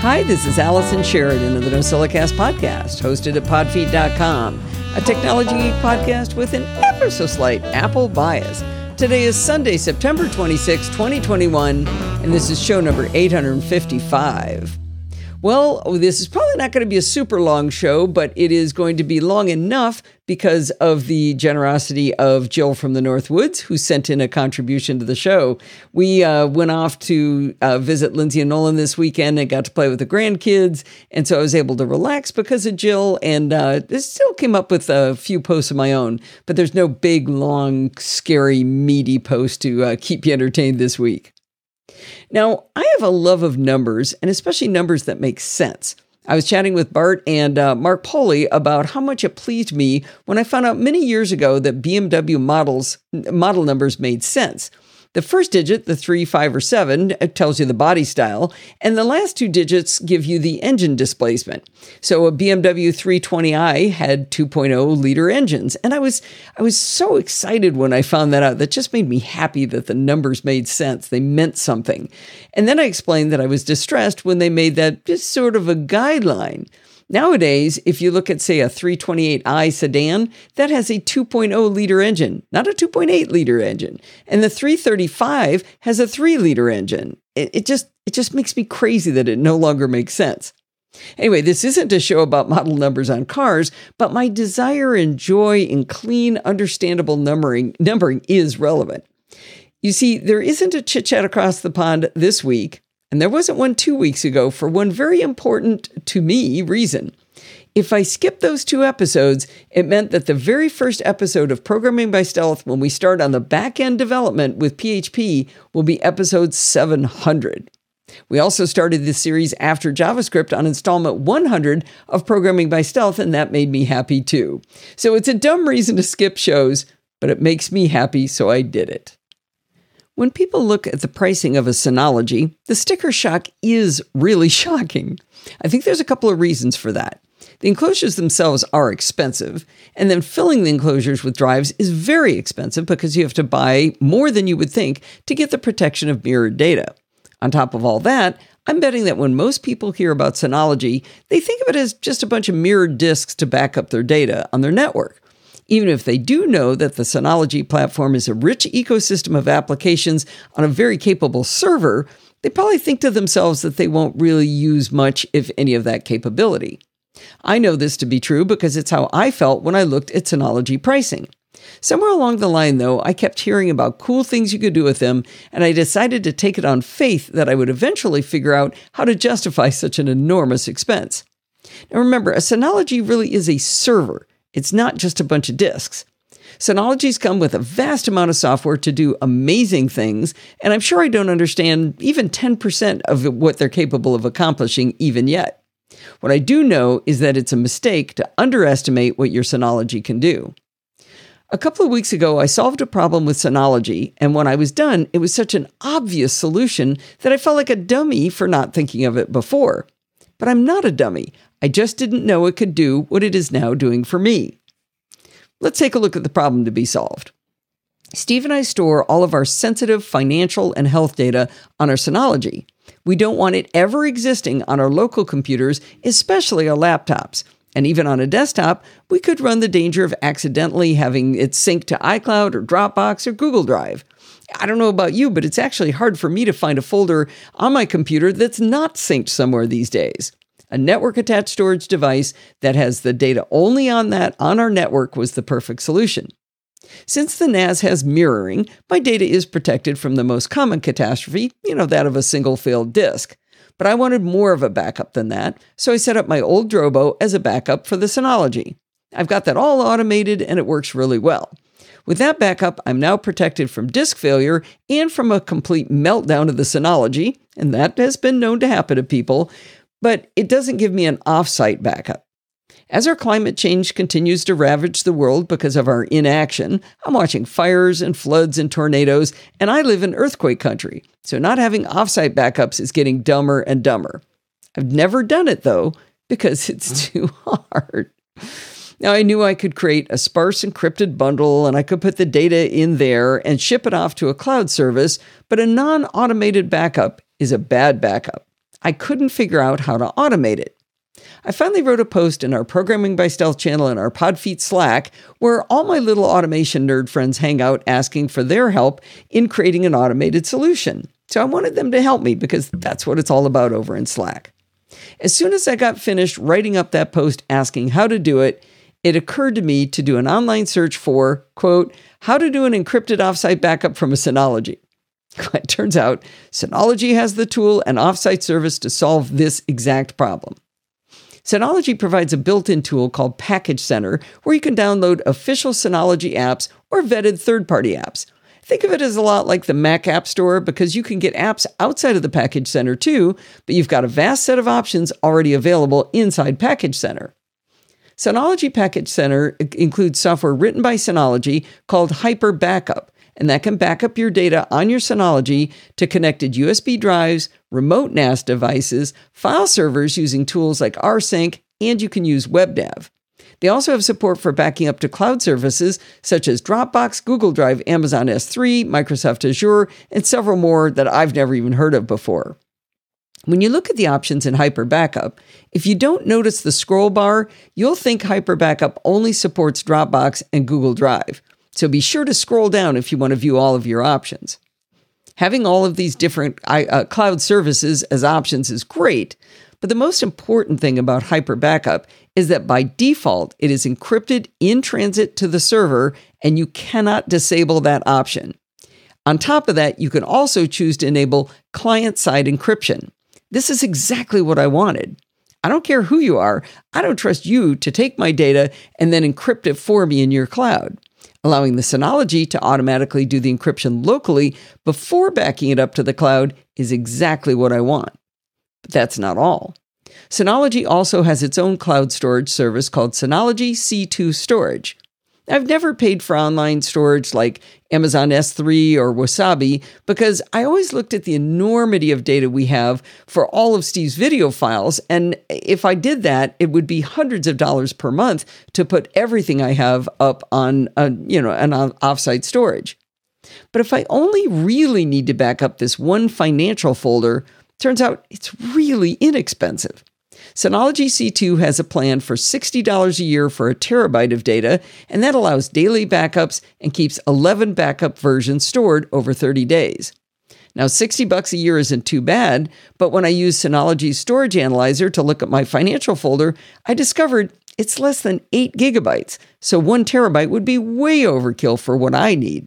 Hi, this is Allison Sheridan of the NosillaCast podcast, hosted at podfeet.com, a technology geek podcast with an ever so slight Apple bias. Today is Sunday, September 26, 2021, and this is show number 855. Well, this is probably not going to be a super long show, but it is going to be long enough because of the generosity of Jill from the North Woods, who sent in a contribution to the show. We uh, went off to uh, visit Lindsay and Nolan this weekend and got to play with the grandkids. And so I was able to relax because of Jill. And uh, still came up with a few posts of my own, but there's no big, long, scary, meaty post to uh, keep you entertained this week. Now, I have a love of numbers, and especially numbers that make sense. I was chatting with Bart and uh, Mark Poley about how much it pleased me when I found out many years ago that BMW models model numbers made sense. The first digit, the three, five, or seven, uh, tells you the body style, and the last two digits give you the engine displacement. So a BMW 320i had 2.0 liter engines, and I was I was so excited when I found that out. That just made me happy that the numbers made sense. They meant something. And then I explained that I was distressed when they made that just sort of a guideline. Nowadays, if you look at, say, a 328i sedan, that has a 2.0 liter engine, not a 2.8 liter engine. And the 335 has a 3 liter engine. It, it, just, it just makes me crazy that it no longer makes sense. Anyway, this isn't a show about model numbers on cars, but my desire and joy in clean, understandable numbering, numbering is relevant. You see, there isn't a chit chat across the pond this week and there wasn't one two weeks ago for one very important to me reason. If I skipped those two episodes, it meant that the very first episode of Programming by Stealth, when we start on the back end development with PHP, will be episode 700. We also started this series after JavaScript on installment 100 of Programming by Stealth, and that made me happy too. So it's a dumb reason to skip shows, but it makes me happy, so I did it. When people look at the pricing of a Synology, the sticker shock is really shocking. I think there's a couple of reasons for that. The enclosures themselves are expensive, and then filling the enclosures with drives is very expensive because you have to buy more than you would think to get the protection of mirrored data. On top of all that, I'm betting that when most people hear about Synology, they think of it as just a bunch of mirrored disks to back up their data on their network even if they do know that the Synology platform is a rich ecosystem of applications on a very capable server, they probably think to themselves that they won't really use much, if any, of that capability. I know this to be true because it's how I felt when I looked at Synology pricing. Somewhere along the line, though, I kept hearing about cool things you could do with them, and I decided to take it on faith that I would eventually figure out how to justify such an enormous expense. Now remember, a Synology really is a server. It's not just a bunch of disks. Synologies come with a vast amount of software to do amazing things, and I'm sure I don't understand even 10% of what they're capable of accomplishing even yet. What I do know is that it's a mistake to underestimate what your Synology can do. A couple of weeks ago, I solved a problem with Synology, and when I was done, it was such an obvious solution that I felt like a dummy for not thinking of it before. But I'm not a dummy. I just didn't know it could do what it is now doing for me. Let's take a look at the problem to be solved. Steve and I store all of our sensitive financial and health data on our Synology. We don't want it ever existing on our local computers, especially our laptops. And even on a desktop, we could run the danger of accidentally having it sync to iCloud or Dropbox or Google Drive. I don't know about you, but it's actually hard for me to find a folder on my computer that's not synced somewhere these days. A network attached storage device that has the data only on that on our network was the perfect solution. Since the NAS has mirroring, my data is protected from the most common catastrophe, you know, that of a single failed disk. But I wanted more of a backup than that, so I set up my old Drobo as a backup for the Synology. I've got that all automated and it works really well. With that backup, I'm now protected from disk failure and from a complete meltdown of the Synology, and that has been known to happen to people, but it doesn't give me an offsite backup. As our climate change continues to ravage the world because of our inaction, I'm watching fires and floods and tornadoes, and I live in earthquake country, so not having offsite backups is getting dumber and dumber. I've never done it though, because it's too hard. Now, I knew I could create a sparse encrypted bundle and I could put the data in there and ship it off to a cloud service, but a non automated backup is a bad backup. I couldn't figure out how to automate it. I finally wrote a post in our Programming by Stealth channel in our Podfeet Slack where all my little automation nerd friends hang out asking for their help in creating an automated solution. So I wanted them to help me because that's what it's all about over in Slack. As soon as I got finished writing up that post asking how to do it, it occurred to me to do an online search for, quote, how to do an encrypted offsite backup from a Synology. It turns out Synology has the tool and offsite service to solve this exact problem. Synology provides a built in tool called Package Center where you can download official Synology apps or vetted third party apps. Think of it as a lot like the Mac App Store because you can get apps outside of the Package Center too, but you've got a vast set of options already available inside Package Center. Synology Package Center includes software written by Synology called Hyper Backup and that can back up your data on your Synology to connected USB drives, remote NAS devices, file servers using tools like rsync, and you can use WebDAV. They also have support for backing up to cloud services such as Dropbox, Google Drive, Amazon S3, Microsoft Azure, and several more that I've never even heard of before. When you look at the options in Hyper Backup, if you don't notice the scroll bar, you'll think Hyper Backup only supports Dropbox and Google Drive. So be sure to scroll down if you want to view all of your options. Having all of these different uh, cloud services as options is great, but the most important thing about Hyper Backup is that by default, it is encrypted in transit to the server and you cannot disable that option. On top of that, you can also choose to enable client side encryption. This is exactly what I wanted. I don't care who you are, I don't trust you to take my data and then encrypt it for me in your cloud. Allowing the Synology to automatically do the encryption locally before backing it up to the cloud is exactly what I want. But that's not all. Synology also has its own cloud storage service called Synology C2 Storage. I've never paid for online storage like Amazon S3 or Wasabi because I always looked at the enormity of data we have for all of Steve's video files. And if I did that, it would be hundreds of dollars per month to put everything I have up on, a, you know, an offsite storage. But if I only really need to back up this one financial folder, turns out it's really inexpensive. Synology C2 has a plan for $60 a year for a terabyte of data, and that allows daily backups and keeps 11 backup versions stored over 30 days. Now, 60 bucks a year isn't too bad, but when I used Synology's storage analyzer to look at my financial folder, I discovered it's less than 8 gigabytes, so 1 terabyte would be way overkill for what I need.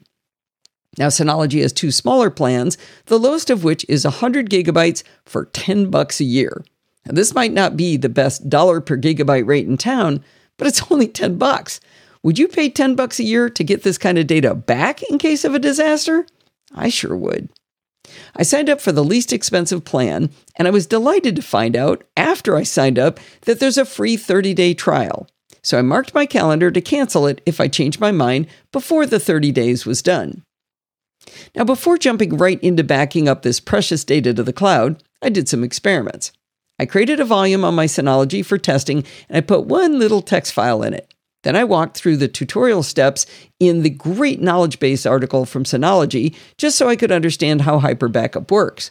Now, Synology has two smaller plans, the lowest of which is 100 gigabytes for 10 bucks a year. Now, this might not be the best dollar per gigabyte rate in town, but it's only 10 bucks. Would you pay 10 bucks a year to get this kind of data back in case of a disaster? I sure would. I signed up for the least expensive plan, and I was delighted to find out after I signed up that there's a free 30 day trial. So I marked my calendar to cancel it if I changed my mind before the 30 days was done. Now, before jumping right into backing up this precious data to the cloud, I did some experiments. I created a volume on my Synology for testing and I put one little text file in it. Then I walked through the tutorial steps in the great knowledge base article from Synology just so I could understand how Hyper Backup works.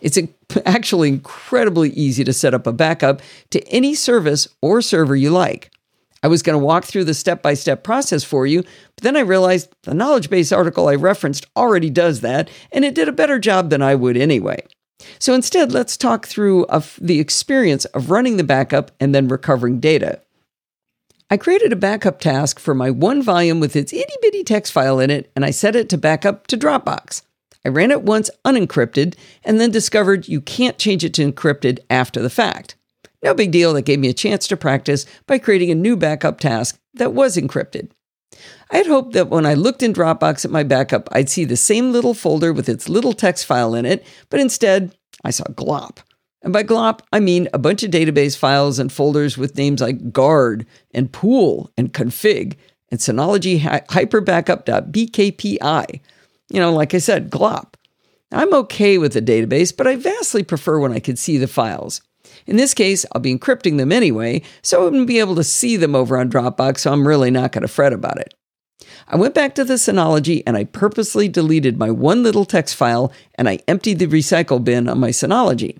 It's actually incredibly easy to set up a backup to any service or server you like. I was going to walk through the step by step process for you, but then I realized the knowledge base article I referenced already does that, and it did a better job than I would anyway. So instead, let's talk through the experience of running the backup and then recovering data. I created a backup task for my one volume with its itty bitty text file in it, and I set it to backup to Dropbox. I ran it once unencrypted and then discovered you can't change it to encrypted after the fact. No big deal, that gave me a chance to practice by creating a new backup task that was encrypted. I had hoped that when I looked in Dropbox at my backup, I'd see the same little folder with its little text file in it, but instead, I saw glop. And by glop, I mean a bunch of database files and folders with names like guard and pool and config and Synology hyperbackup.bkpi. You know, like I said, glop. I'm okay with the database, but I vastly prefer when I can see the files. In this case, I'll be encrypting them anyway, so I wouldn't be able to see them over on Dropbox, so I'm really not going to fret about it. I went back to the Synology and I purposely deleted my one little text file and I emptied the recycle bin on my Synology.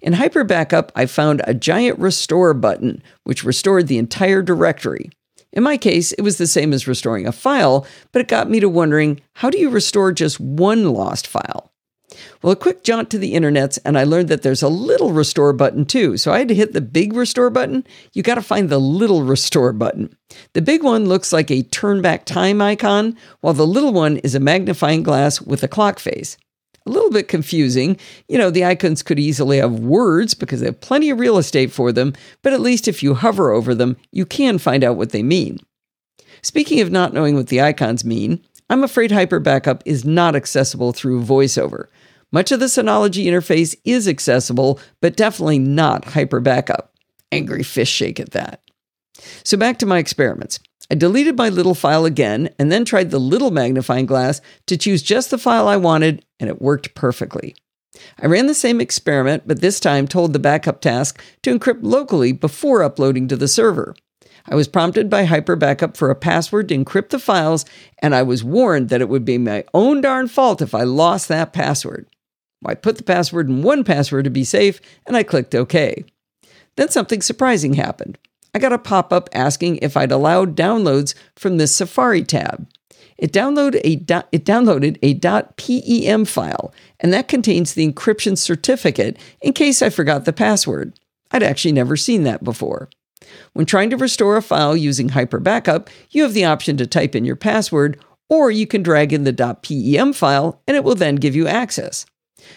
In Hyper Backup, I found a giant restore button, which restored the entire directory. In my case, it was the same as restoring a file, but it got me to wondering how do you restore just one lost file? Well, a quick jaunt to the internets, and I learned that there's a little restore button too. So I had to hit the big restore button. You got to find the little restore button. The big one looks like a turn back time icon, while the little one is a magnifying glass with a clock face. A little bit confusing. You know, the icons could easily have words because they have plenty of real estate for them, but at least if you hover over them, you can find out what they mean. Speaking of not knowing what the icons mean, I'm afraid Hyper Backup is not accessible through VoiceOver. Much of the Synology interface is accessible, but definitely not Hyper Backup. Angry fish shake at that. So back to my experiments. I deleted my little file again and then tried the little magnifying glass to choose just the file I wanted, and it worked perfectly. I ran the same experiment, but this time told the backup task to encrypt locally before uploading to the server. I was prompted by Hyper Backup for a password to encrypt the files, and I was warned that it would be my own darn fault if I lost that password. I put the password in 1Password to be safe, and I clicked OK. Then something surprising happened. I got a pop up asking if I'd allowed downloads from this Safari tab. It downloaded a it downloaded a .pem file, and that contains the encryption certificate in case I forgot the password. I'd actually never seen that before. When trying to restore a file using Hyper Backup, you have the option to type in your password, or you can drag in the .pem file and it will then give you access.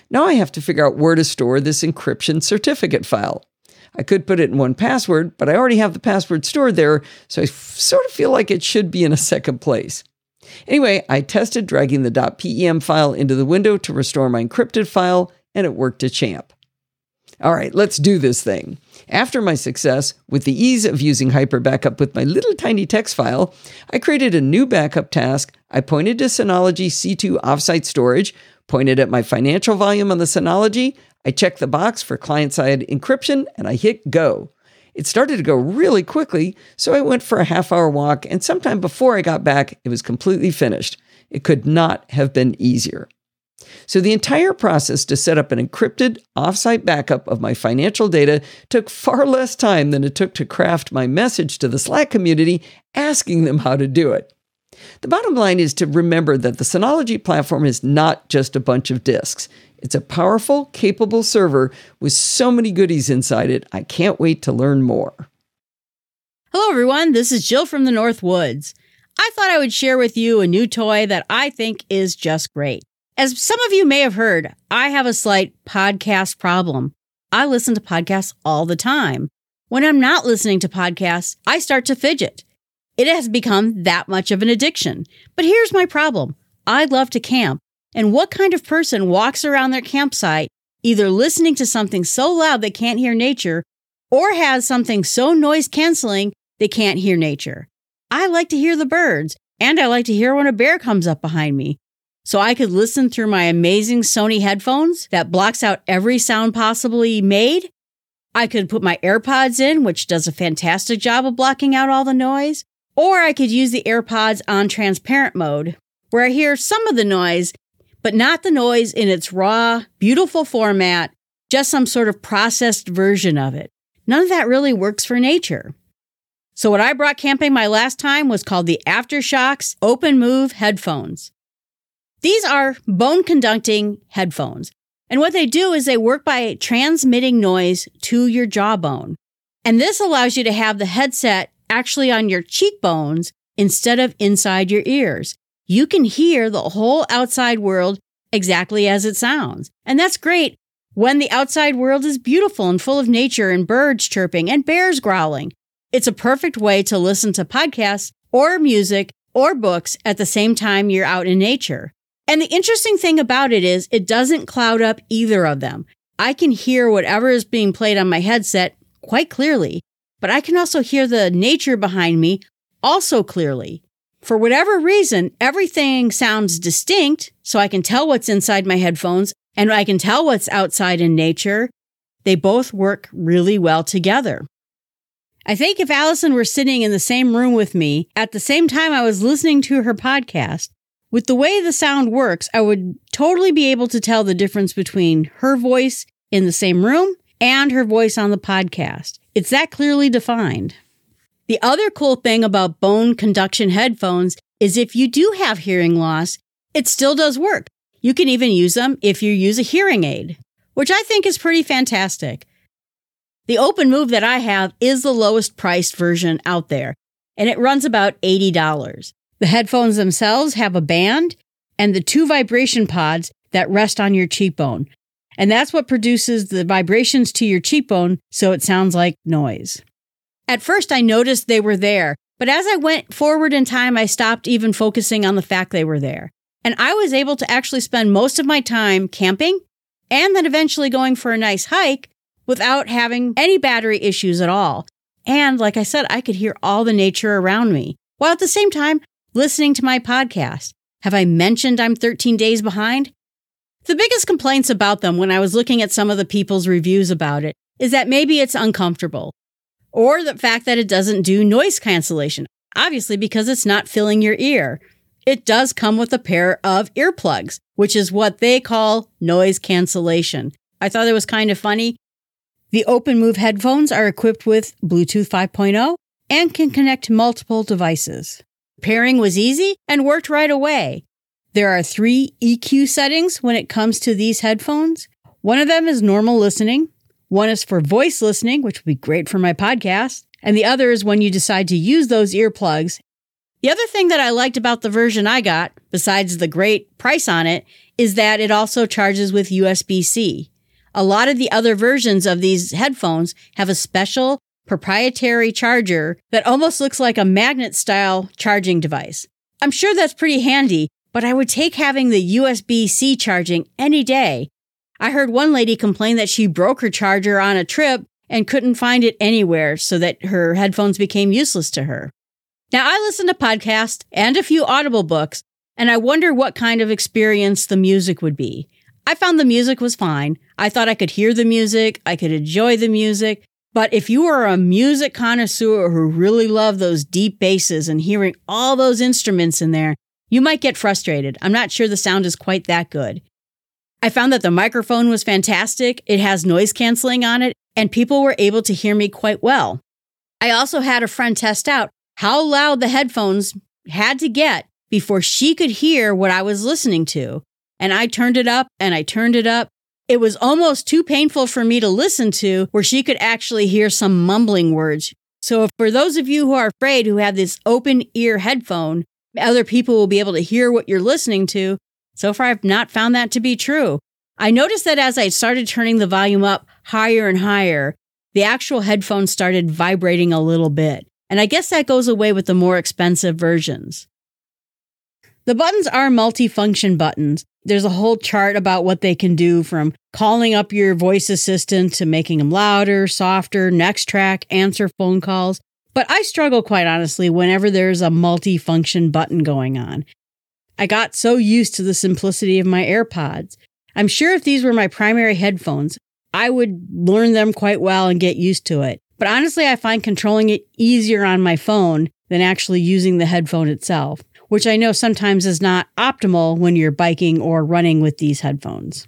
Now I have to figure out where to store this encryption certificate file. I could put it in 1Password, but I already have the password stored there, so I sort of feel like it should be in a second place. Anyway, I tested dragging the .pem file into the window to restore my encrypted file, and it worked a champ. All right, let's do this thing. After my success, with the ease of using Hyper Backup with my little tiny text file, I created a new backup task. I pointed to Synology C2 offsite storage, pointed at my financial volume on the Synology, I checked the box for client side encryption and I hit go. It started to go really quickly, so I went for a half hour walk, and sometime before I got back, it was completely finished. It could not have been easier. So, the entire process to set up an encrypted offsite backup of my financial data took far less time than it took to craft my message to the Slack community asking them how to do it. The bottom line is to remember that the Synology platform is not just a bunch of disks. It's a powerful, capable server with so many goodies inside it. I can't wait to learn more. Hello, everyone. This is Jill from the North Woods. I thought I would share with you a new toy that I think is just great. As some of you may have heard, I have a slight podcast problem. I listen to podcasts all the time. When I'm not listening to podcasts, I start to fidget. It has become that much of an addiction. But here's my problem I love to camp. And what kind of person walks around their campsite either listening to something so loud they can't hear nature or has something so noise canceling they can't hear nature? I like to hear the birds and I like to hear when a bear comes up behind me. So I could listen through my amazing Sony headphones that blocks out every sound possibly made. I could put my AirPods in, which does a fantastic job of blocking out all the noise. Or I could use the AirPods on transparent mode, where I hear some of the noise, but not the noise in its raw, beautiful format, just some sort of processed version of it. None of that really works for nature. So, what I brought camping my last time was called the AfterShokz Open Move headphones. These are bone conducting headphones. And what they do is they work by transmitting noise to your jawbone. And this allows you to have the headset actually on your cheekbones instead of inside your ears. You can hear the whole outside world exactly as it sounds. And that's great when the outside world is beautiful and full of nature and birds chirping and bears growling. It's a perfect way to listen to podcasts or music or books at the same time you're out in nature. And the interesting thing about it is it doesn't cloud up either of them. I can hear whatever is being played on my headset quite clearly but I can also hear the nature behind me also clearly. For whatever reason, everything sounds distinct, so I can tell what's inside my headphones and I can tell what's outside in nature. They both work really well together. I think if Allison were sitting in the same room with me at the same time I was listening to her podcast, with the way the sound works, I would totally be able to tell the difference between her voice in the same room and her voice on the podcast. It's that clearly defined. The other cool thing about bone conduction headphones is if you do have hearing loss, it still does work. You can even use them if you use a hearing aid, which I think is pretty fantastic. The open move that I have is the lowest priced version out there, and it runs about $80. The headphones themselves have a band and the two vibration pods that rest on your cheekbone. And that's what produces the vibrations to your cheekbone so it sounds like noise. At first, I noticed they were there, but as I went forward in time, I stopped even focusing on the fact they were there. And I was able to actually spend most of my time camping and then eventually going for a nice hike without having any battery issues at all. And like I said, I could hear all the nature around me while at the same time listening to my podcast. Have I mentioned I'm 13 days behind? The biggest complaints about them when I was looking at some of the people's reviews about it is that maybe it's uncomfortable or the fact that it doesn't do noise cancellation, obviously because it's not filling your ear. It does come with a pair of earplugs, which is what they call noise cancellation. I thought it was kind of funny. The Open Move headphones are equipped with Bluetooth 5.0 and can connect multiple devices. Pairing was easy and worked right away. There are three EQ settings when it comes to these headphones. One of them is normal listening, one is for voice listening, which would be great for my podcast. And the other is when you decide to use those earplugs. The other thing that I liked about the version I got, besides the great price on it, is that it also charges with USB C. A lot of the other versions of these headphones have a special proprietary charger that almost looks like a magnet style charging device. I'm sure that's pretty handy, but I would take having the USB C charging any day I heard one lady complain that she broke her charger on a trip and couldn't find it anywhere so that her headphones became useless to her. Now, I listen to podcasts and a few Audible books, and I wonder what kind of experience the music would be. I found the music was fine. I thought I could hear the music, I could enjoy the music. But if you are a music connoisseur who really love those deep basses and hearing all those instruments in there, you might get frustrated. I'm not sure the sound is quite that good. I found that the microphone was fantastic. It has noise canceling on it, and people were able to hear me quite well. I also had a friend test out how loud the headphones had to get before she could hear what I was listening to. And I turned it up and I turned it up. It was almost too painful for me to listen to where she could actually hear some mumbling words. So for those of you who are afraid who have this open ear headphone, other people will be able to hear what you're listening to. So far, I've not found that to be true. I noticed that as I started turning the volume up higher and higher, the actual headphones started vibrating a little bit. And I guess that goes away with the more expensive versions. The buttons are multifunction buttons. There's a whole chart about what they can do from calling up your voice assistant to making them louder, softer, next track, answer phone calls. But I struggle quite honestly whenever there's a multifunction button going on. I got so used to the simplicity of my AirPods. I'm sure if these were my primary headphones, I would learn them quite well and get used to it. But honestly, I find controlling it easier on my phone than actually using the headphone itself, which I know sometimes is not optimal when you're biking or running with these headphones.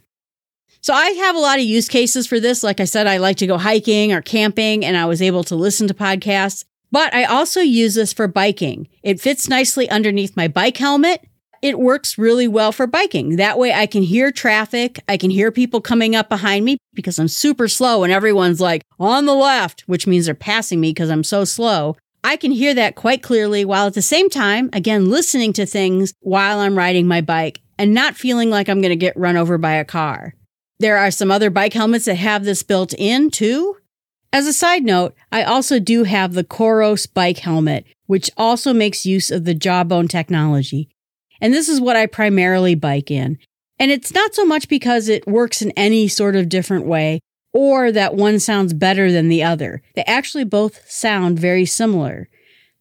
So I have a lot of use cases for this. Like I said, I like to go hiking or camping and I was able to listen to podcasts, but I also use this for biking. It fits nicely underneath my bike helmet it works really well for biking. That way I can hear traffic. I can hear people coming up behind me because I'm super slow and everyone's like on the left, which means they're passing me because I'm so slow. I can hear that quite clearly while at the same time, again, listening to things while I'm riding my bike and not feeling like I'm going to get run over by a car. There are some other bike helmets that have this built in too. As a side note, I also do have the Coros bike helmet, which also makes use of the jawbone technology. And this is what I primarily bike in. And it's not so much because it works in any sort of different way or that one sounds better than the other. They actually both sound very similar.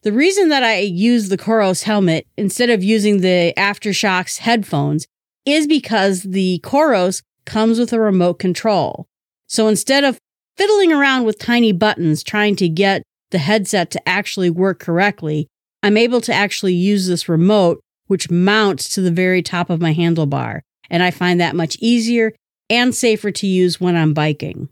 The reason that I use the Coros helmet instead of using the AfterShokz headphones is because the Coros comes with a remote control. So instead of fiddling around with tiny buttons trying to get the headset to actually work correctly, I'm able to actually use this remote which mounts to the very top of my handlebar. And I find that much easier and safer to use when I'm biking.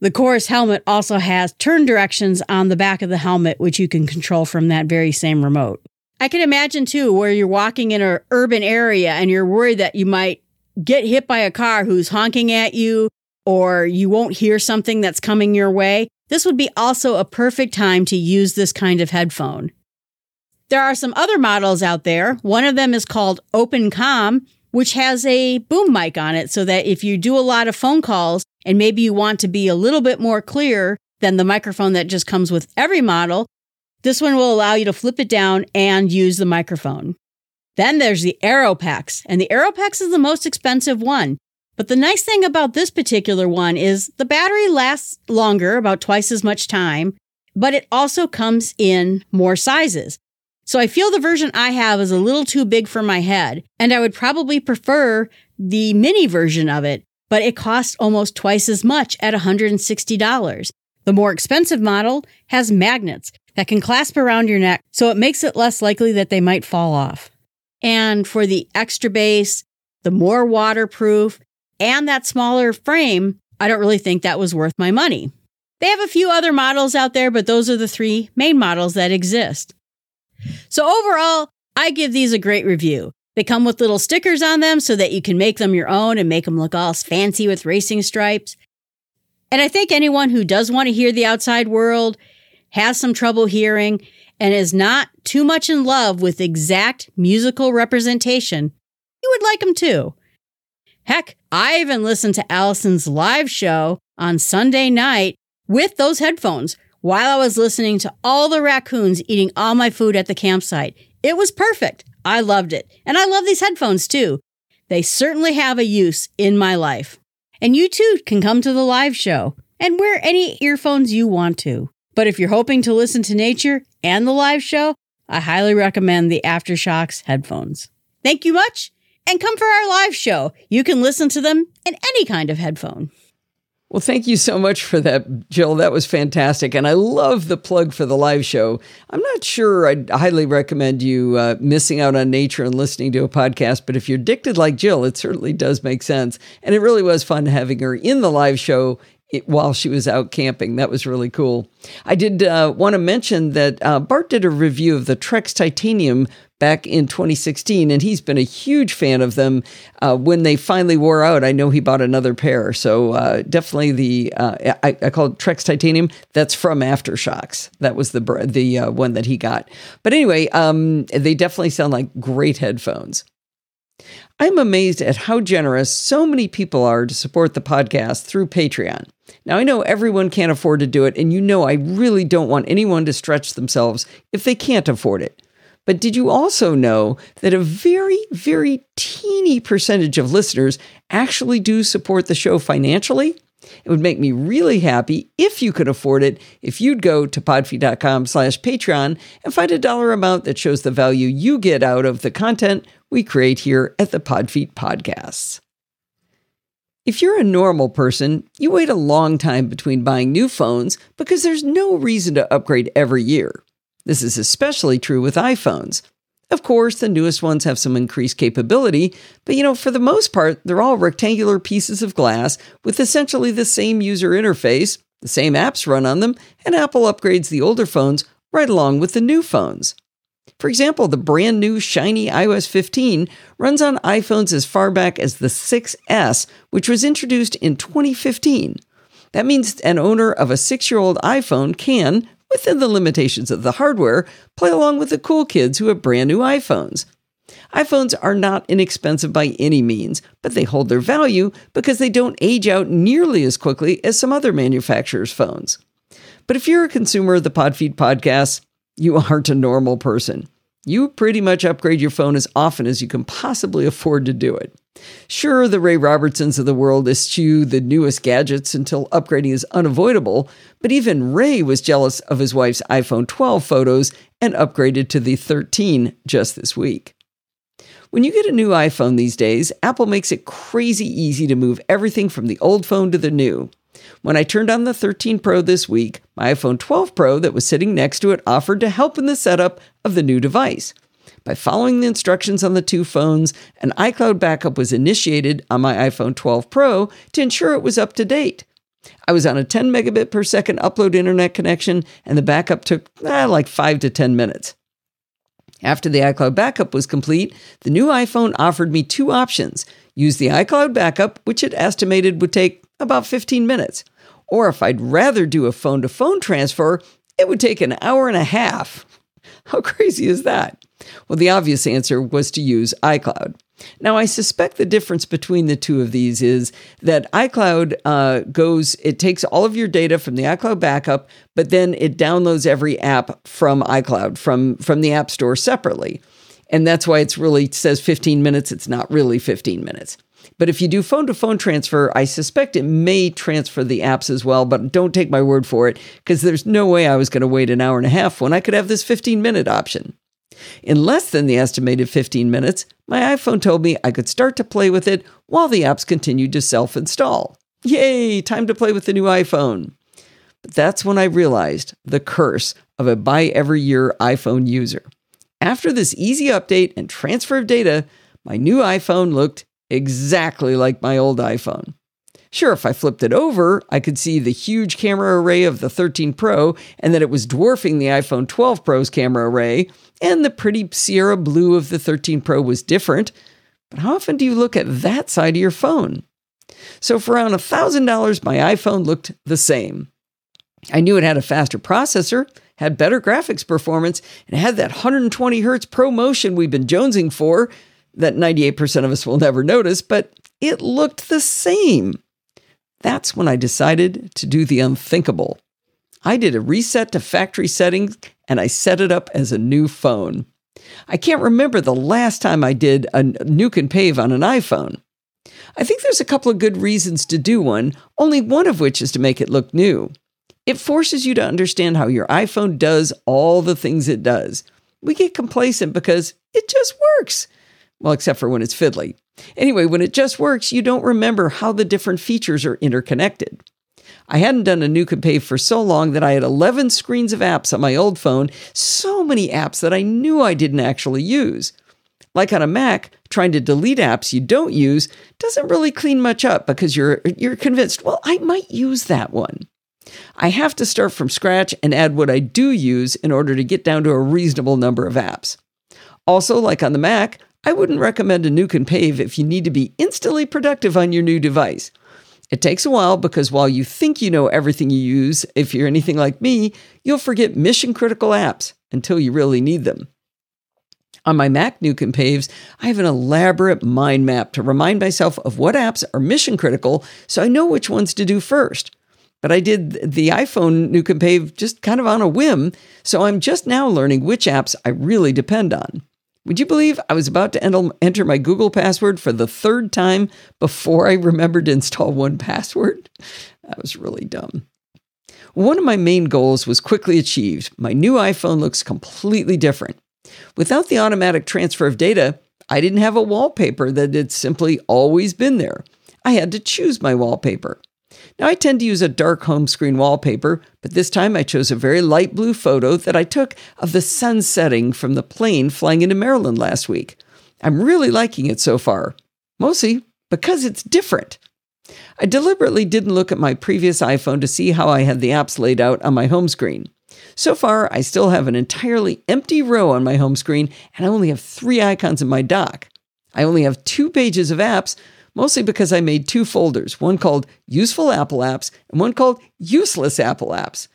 The Coros helmet also has turn directions on the back of the helmet, which you can control from that very same remote. I can imagine too where you're walking in an urban area and you're worried that you might get hit by a car who's honking at you or you won't hear something that's coming your way. This would be also a perfect time to use this kind of headphone. There are some other models out there. One of them is called OpenComm, which has a boom mic on it so that if you do a lot of phone calls and maybe you want to be a little bit more clear than the microphone that just comes with every model, this one will allow you to flip it down and use the microphone. Then there's the Aeropex, and the Aeropex is the most expensive one. But the nice thing about this particular one is the battery lasts longer, about twice as much time, but it also comes in more sizes. So I feel the version I have is a little too big for my head, and I would probably prefer the mini version of it, but it costs almost twice as much at $160. The more expensive model has magnets that can clasp around your neck, so it makes it less likely that they might fall off. And for the extra bass, the more waterproof, and that smaller frame, I don't really think that was worth my money. They have a few other models out there, but those are the three main models that exist. So overall, I give these a great review. They come with little stickers on them so that you can make them your own and make them look all fancy with racing stripes. And I think anyone who does want to hear the outside world, has some trouble hearing, and is not too much in love with exact musical representation, you would like them too. Heck, I even listened to Allison's live show on Sunday night with those headphones while I was listening to all the raccoons eating all my food at the campsite. It was perfect. I loved it. And I love these headphones too. They certainly have a use in my life. And you too can come to the live show and wear any earphones you want to. But if you're hoping to listen to nature and the live show, I highly recommend the AfterShokz headphones. Thank you much and come for our live show. You can listen to them in any kind of headphone. Well, thank you so much for that, Jill. That was fantastic. And I love the plug for the live show. I'm not sure I'd highly recommend you uh, missing out on nature and listening to a podcast, but if you're addicted like Jill, it certainly does make sense. And it really was fun having her in the live show it, while she was out camping. That was really cool. I did uh, want to mention that uh, Bart did a review of the Trekz Titanium back in 2016, and he's been a huge fan of them. Uh, when they finally wore out, I know he bought another pair. So uh, definitely the uh, I, I call it Trekz Titanium. That's from AfterShokz. That was the the uh, one that he got. But anyway, um, they definitely sound like great headphones. I'm amazed at how generous so many people are to support the podcast through Patreon. Now, I know everyone can't afford to do it, and you know I really don't want anyone to stretch themselves if they can't afford it. But did you also know that a very, very teeny percentage of listeners actually do support the show financially? It would make me really happy if you could afford it if you'd go to podfeet.com slash Patreon and find a dollar amount that shows the value you get out of the content we create here at the Podfeet Podcasts. If you're a normal person, you wait a long time between buying new phones because there's no reason to upgrade every year. This is especially true with iPhones. Of course, the newest ones have some increased capability, but you know, for the most part, they're all rectangular pieces of glass with essentially the same user interface, the same apps run on them, and Apple upgrades the older phones right along with the new phones. For example, the brand new shiny iOS 15 runs on iPhones as far back as the 6S, which was introduced in 2015. That means an owner of a six year old iPhone can, within the limitations of the hardware, play along with the cool kids who have brand new iPhones. iPhones are not inexpensive by any means, but they hold their value because they don't age out nearly as quickly as some other manufacturers' phones. But if you're a consumer of the Podfeet podcast, you aren't a normal person. You pretty much upgrade your phone as often as you can possibly afford to do it. Sure, the Ray Robertsons of the world eschew the newest gadgets until upgrading is unavoidable, but even Ray was jealous of his wife's iPhone 12 photos and upgraded to the 13 just this week. When you get a new iPhone these days, Apple makes it crazy easy to move everything from the old phone to the new. When I turned on the 13 Pro this week, my iPhone 12 Pro that was sitting next to it offered to help in the setup of the new device. By following the instructions on the two phones, an iCloud backup was initiated on my iPhone 12 Pro to ensure it was up to date. I was on a 10 megabit per second upload internet connection, and the backup took eh, like 5 to 10 minutes. After the iCloud backup was complete, the new iPhone offered me two options use the iCloud backup, which it estimated would take about 15 minutes, or if I'd rather do a phone to phone transfer, it would take an hour and a half. How crazy is that? Well, the obvious answer was to use iCloud. Now, I suspect the difference between the two of these is that iCloud uh, goes, it takes all of your data from the iCloud backup, but then it downloads every app from iCloud, from, from the App Store separately. And that's why it's really says 15 minutes. It's not really 15 minutes. But if you do phone to phone transfer, I suspect it may transfer the apps as well, but don't take my word for it because there's no way I was going to wait an hour and a half when I could have this 15 minute option. In less than the estimated 15 minutes, my iPhone told me I could start to play with it while the apps continued to self install. Yay, time to play with the new iPhone. But that's when I realized the curse of a buy every year iPhone user. After this easy update and transfer of data, my new iPhone looked exactly like my old iPhone. Sure, if I flipped it over, I could see the huge camera array of the 13 Pro and that it was dwarfing the iPhone 12 Pro's camera array, and the pretty Sierra blue of the 13 Pro was different. But how often do you look at that side of your phone? So for around $1,000, my iPhone looked the same. I knew it had a faster processor, had better graphics performance, and had that 120 hertz ProMotion we've been jonesing for that 98% of us will never notice, but it looked the same. That's when I decided to do the unthinkable. I did a reset to factory settings and I set it up as a new phone. I can't remember the last time I did a nuke and pave on an iPhone. I think there's a couple of good reasons to do one, only one of which is to make it look new. It forces you to understand how your iPhone does all the things it does. We get complacent because it just works. Well, except for when it's fiddly. Anyway, when it just works, you don't remember how the different features are interconnected. I hadn't done a and pave for so long that I had 11 screens of apps on my old phone, so many apps that I knew I didn't actually use. Like on a Mac, trying to delete apps you don't use doesn't really clean much up because you're you're convinced, well, I might use that one. I have to start from scratch and add what I do use in order to get down to a reasonable number of apps. Also, like on the Mac, I wouldn't recommend a nuke and pave if you need to be instantly productive on your new device. It takes a while because while you think you know everything you use, if you're anything like me, you'll forget mission critical apps until you really need them. On my Mac Nuke and Paves, I have an elaborate mind map to remind myself of what apps are mission critical so I know which ones to do first. But I did the iPhone Nuke and Pave just kind of on a whim, so I'm just now learning which apps I really depend on. Would you believe I was about to enter my Google password for the third time before I remembered to install 1Password? That was really dumb. One of my main goals was quickly achieved. My new iPhone looks completely different. Without the automatic transfer of data, I didn't have a wallpaper that had simply always been there. I had to choose my wallpaper. Now, I tend to use a dark home screen wallpaper, but this time I chose a very light blue photo that I took of the sun setting from the plane flying into Maryland last week. I'm really liking it so far, mostly because it's different. I deliberately didn't look at my previous iPhone to see how I had the apps laid out on my home screen. So far, I still have an entirely empty row on my home screen, and I only have three icons in my dock. I only have two pages of apps, mostly because I made two folders one called Useful Apple Apps and one called Useless Apple Apps.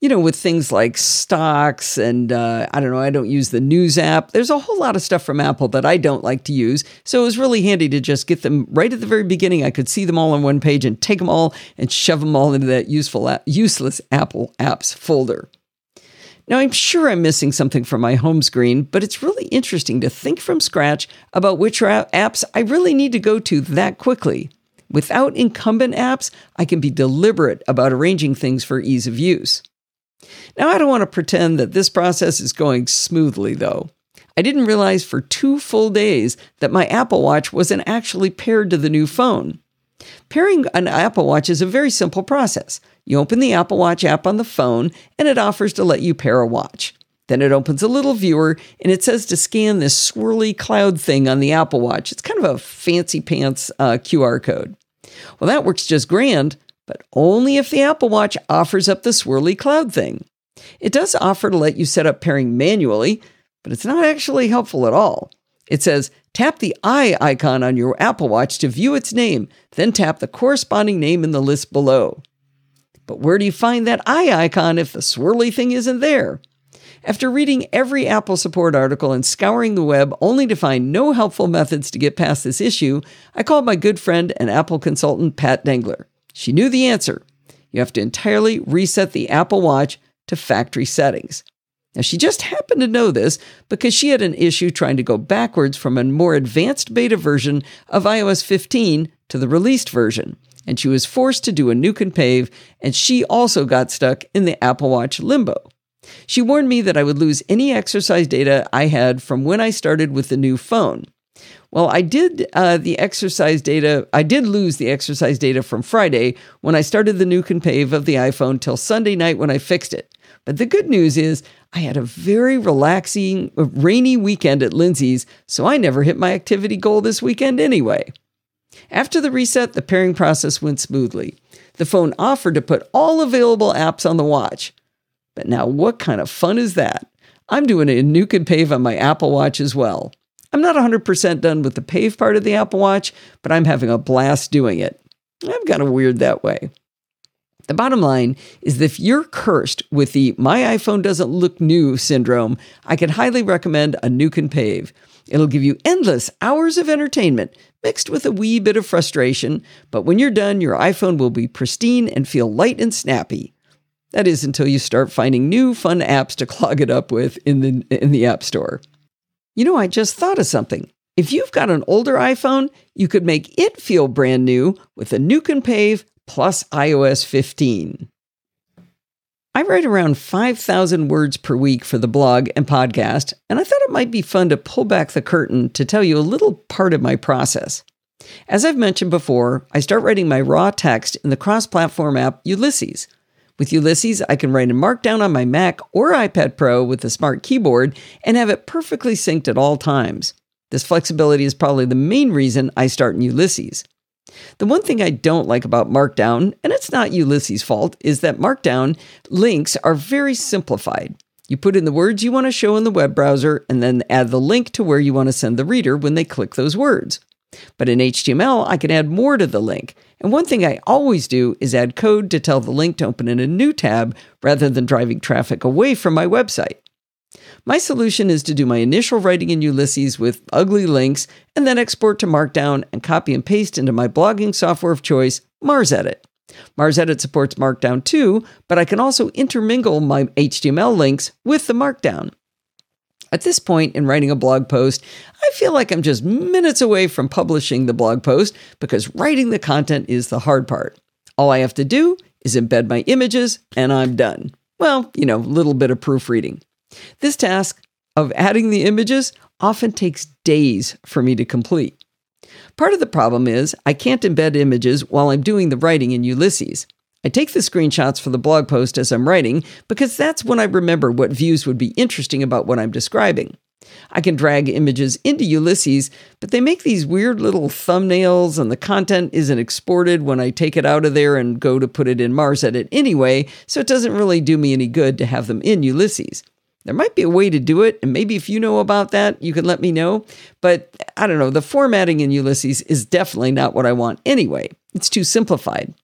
You know, with things like stocks and uh, I don't know, I don't use the news app. There's a whole lot of stuff from Apple that I don't like to use. So it was really handy to just get them right at the very beginning. I could see them all on one page and take them all and shove them all into that useful, useless Apple apps folder. Now, I'm sure I'm missing something from my home screen, but it's really interesting to think from scratch about which apps I really need to go to that quickly. Without incumbent apps, I can be deliberate about arranging things for ease of use. Now, I don't want to pretend that this process is going smoothly, though. I didn't realize for two full days that my Apple Watch wasn't actually paired to the new phone. Pairing an Apple Watch is a very simple process. You open the Apple Watch app on the phone, and it offers to let you pair a watch. Then it opens a little viewer and it says to scan this swirly cloud thing on the Apple Watch. It's kind of a fancy pants uh, QR code. Well, that works just grand, but only if the Apple Watch offers up the swirly cloud thing. It does offer to let you set up pairing manually, but it's not actually helpful at all. It says tap the i icon on your Apple Watch to view its name, then tap the corresponding name in the list below. But where do you find that i icon if the swirly thing isn't there? After reading every Apple support article and scouring the web only to find no helpful methods to get past this issue, I called my good friend and Apple consultant Pat Dengler. She knew the answer. You have to entirely reset the Apple Watch to factory settings. Now, she just happened to know this because she had an issue trying to go backwards from a more advanced beta version of iOS 15 to the released version, and she was forced to do a nuke and pave, and she also got stuck in the Apple Watch limbo. She warned me that I would lose any exercise data I had from when I started with the new phone. Well, I did uh, the exercise data. I did lose the exercise data from Friday when I started the nuke and pave of the iPhone till Sunday night when I fixed it. But the good news is I had a very relaxing, uh, rainy weekend at Lindsay's, so I never hit my activity goal this weekend anyway. After the reset, the pairing process went smoothly. The phone offered to put all available apps on the watch. But now, what kind of fun is that? I'm doing a nuke and pave on my Apple Watch as well. I'm not 100% done with the pave part of the Apple Watch, but I'm having a blast doing it. I'm kind of weird that way. The bottom line is that if you're cursed with the my iPhone doesn't look new syndrome, I can highly recommend a nuke and pave. It'll give you endless hours of entertainment mixed with a wee bit of frustration, but when you're done, your iPhone will be pristine and feel light and snappy. That is until you start finding new fun apps to clog it up with in the in the App Store. You know, I just thought of something. If you've got an older iPhone, you could make it feel brand new with a Nuke and Pave plus iOS 15. I write around 5,000 words per week for the blog and podcast, and I thought it might be fun to pull back the curtain to tell you a little part of my process. As I've mentioned before, I start writing my raw text in the cross platform app Ulysses. With Ulysses, I can write in Markdown on my Mac or iPad Pro with the smart keyboard and have it perfectly synced at all times. This flexibility is probably the main reason I start in Ulysses. The one thing I don't like about Markdown, and it's not Ulysses' fault, is that Markdown links are very simplified. You put in the words you want to show in the web browser and then add the link to where you want to send the reader when they click those words. But in HTML, I can add more to the link. And one thing I always do is add code to tell the link to open in a new tab rather than driving traffic away from my website. My solution is to do my initial writing in Ulysses with ugly links and then export to Markdown and copy and paste into my blogging software of choice, MarsEdit. MarsEdit supports Markdown too, but I can also intermingle my HTML links with the Markdown. At this point in writing a blog post, I feel like I'm just minutes away from publishing the blog post because writing the content is the hard part. All I have to do is embed my images and I'm done. Well, you know, a little bit of proofreading. This task of adding the images often takes days for me to complete. Part of the problem is I can't embed images while I'm doing the writing in Ulysses. I take the screenshots for the blog post as I'm writing because that's when I remember what views would be interesting about what I'm describing. I can drag images into Ulysses, but they make these weird little thumbnails, and the content isn't exported when I take it out of there and go to put it in MarsEdit anyway, so it doesn't really do me any good to have them in Ulysses. There might be a way to do it, and maybe if you know about that, you can let me know. But I don't know, the formatting in Ulysses is definitely not what I want anyway. It's too simplified.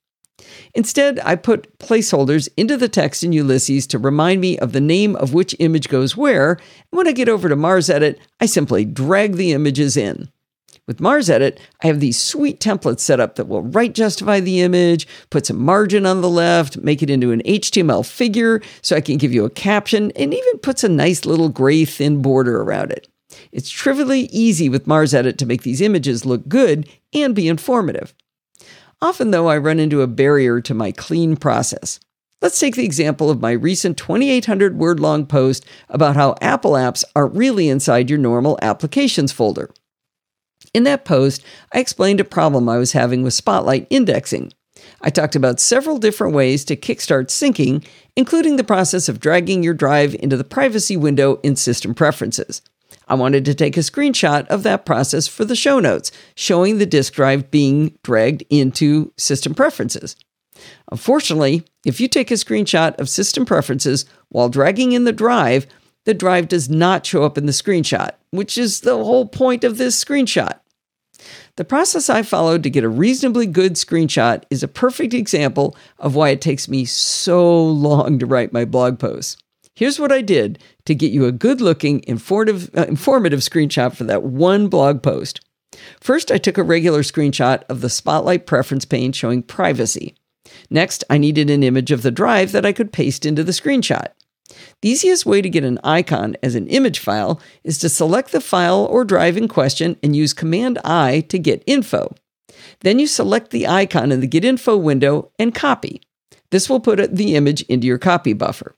Instead, I put placeholders into the text in Ulysses to remind me of the name of which image goes where. And when I get over to MarsEdit, I simply drag the images in. With Mars Edit, I have these sweet templates set up that will right justify the image, put some margin on the left, make it into an HTML figure so I can give you a caption, and even puts a nice little gray thin border around it. It's trivially easy with Mars Edit to make these images look good and be informative. Often, though, I run into a barrier to my clean process. Let's take the example of my recent 2,800 word long post about how Apple apps aren't really inside your normal applications folder. In that post, I explained a problem I was having with Spotlight indexing. I talked about several different ways to kickstart syncing, including the process of dragging your drive into the privacy window in System Preferences. I wanted to take a screenshot of that process for the show notes, showing the disk drive being dragged into System Preferences. Unfortunately, if you take a screenshot of System Preferences while dragging in the drive, the drive does not show up in the screenshot, which is the whole point of this screenshot. The process I followed to get a reasonably good screenshot is a perfect example of why it takes me so long to write my blog posts. Here's what I did to get you a good looking, informative, uh, informative screenshot for that one blog post. First, I took a regular screenshot of the Spotlight preference pane showing privacy. Next, I needed an image of the drive that I could paste into the screenshot. The easiest way to get an icon as an image file is to select the file or drive in question and use Command I to get info. Then you select the icon in the Get Info window and copy. This will put the image into your copy buffer.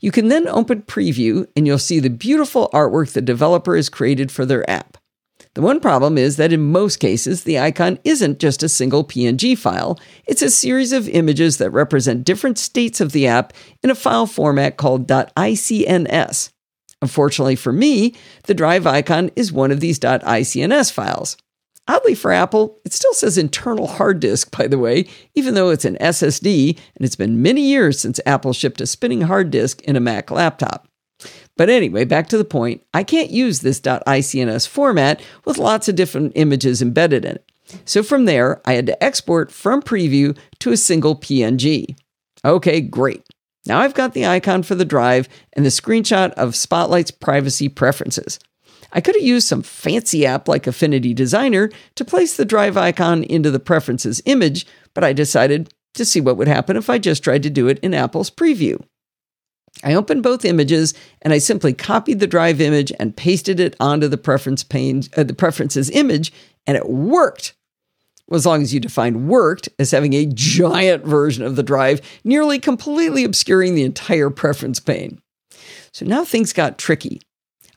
You can then open Preview and you'll see the beautiful artwork the developer has created for their app. The one problem is that in most cases, the icon isn't just a single PNG file, it's a series of images that represent different states of the app in a file format called .icns. Unfortunately for me, the drive icon is one of these .icns files. Oddly for Apple, it still says internal hard disk, by the way, even though it's an SSD, and it's been many years since Apple shipped a spinning hard disk in a Mac laptop. But anyway, back to the point, I can't use this .icns format with lots of different images embedded in it. So from there, I had to export from preview to a single PNG. Okay, great. Now I've got the icon for the drive and the screenshot of Spotlight's privacy preferences. I could have used some fancy app like Affinity Designer to place the drive icon into the preferences image, but I decided to see what would happen if I just tried to do it in Apple's preview. I opened both images and I simply copied the drive image and pasted it onto the preference pane, uh, the preferences image, and it worked. Well, as long as you define worked as having a giant version of the drive, nearly completely obscuring the entire preference pane. So now things got tricky.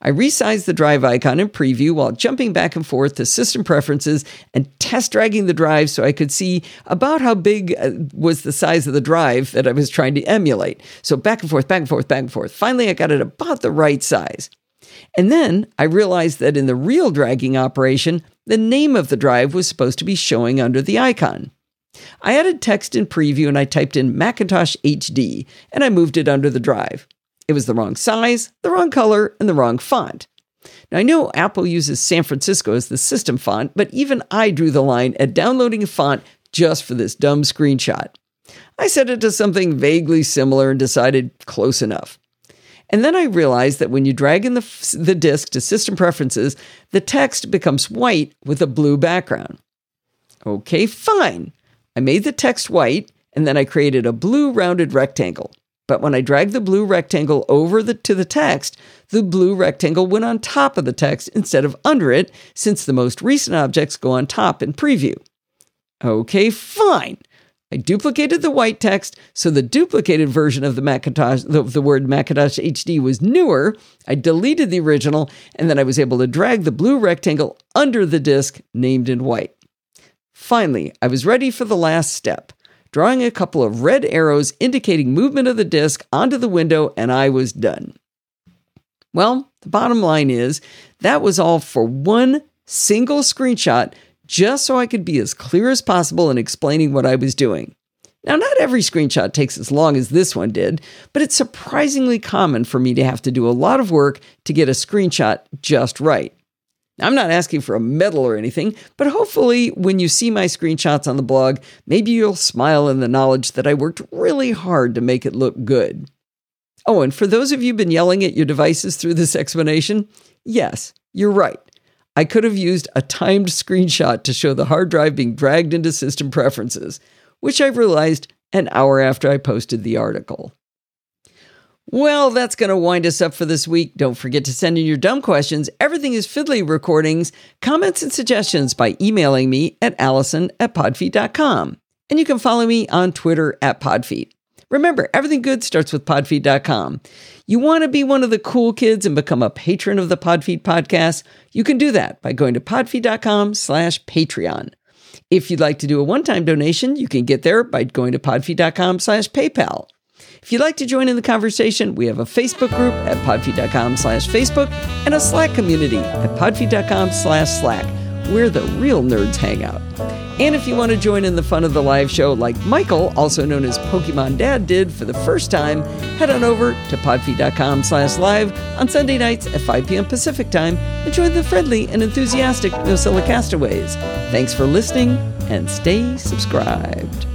I resized the drive icon in preview while jumping back and forth to system preferences and test dragging the drive so I could see about how big uh, was the size of the drive that I was trying to emulate. So back and forth, back and forth, back and forth. Finally, I got it about the right size. And then I realized that in the real dragging operation, the name of the drive was supposed to be showing under the icon. I added text in preview and I typed in Macintosh HD and I moved it under the drive. It was the wrong size, the wrong color, and the wrong font. Now, I know Apple uses San Francisco as the system font, but even I drew the line at downloading a font just for this dumb screenshot. I set it to something vaguely similar and decided close enough. And then I realized that when you drag in the, the disk to System Preferences, the text becomes white with a blue background. Okay, fine. I made the text white, and then I created a blue rounded rectangle. But when I dragged the blue rectangle over the, to the text, the blue rectangle went on top of the text instead of under it, since the most recent objects go on top in preview. Okay, fine. I duplicated the white text, so the duplicated version of the Macintosh, the, the word Macintosh HD was newer. I deleted the original, and then I was able to drag the blue rectangle under the disk named in white. Finally, I was ready for the last step drawing a couple of red arrows indicating movement of the disk onto the window, and I was done. Well, the bottom line is that was all for one single screenshot, just so I could be as clear as possible in explaining what I was doing. Now, not every screenshot takes as long as this one did, but it's surprisingly common for me to have to do a lot of work to get a screenshot just right. I'm not asking for a medal or anything, but hopefully, when you see my screenshots on the blog, maybe you'll smile in the knowledge that I worked really hard to make it look good. Oh, and for those of you been yelling at your devices through this explanation, yes, you're right. I could have used a timed screenshot to show the hard drive being dragged into system preferences, which I realized an hour after I posted the article. Well, that's going to wind us up for this week. Don't forget to send in your dumb questions. Everything is Fiddly recordings, comments, and suggestions by emailing me at allison at podfeet.com. And you can follow me on Twitter at podfeet. Remember, everything good starts with podfeet.com. You want to be one of the cool kids and become a patron of the Podfeet podcast? You can do that by going to podfeet.com slash Patreon. If you'd like to do a one-time donation, you can get there by going to podfeet.com slash PayPal. If you'd like to join in the conversation, we have a Facebook group at podfeet.com slash Facebook and a Slack community at podfeet.com slash Slack, where the real nerds hang out. And if you want to join in the fun of the live show like Michael, also known as Pokemon Dad, did for the first time, head on over to podfeet.com slash live on Sunday nights at 5 p.m. Pacific time and join the friendly and enthusiastic Nosilla castaways. Thanks for listening and stay subscribed.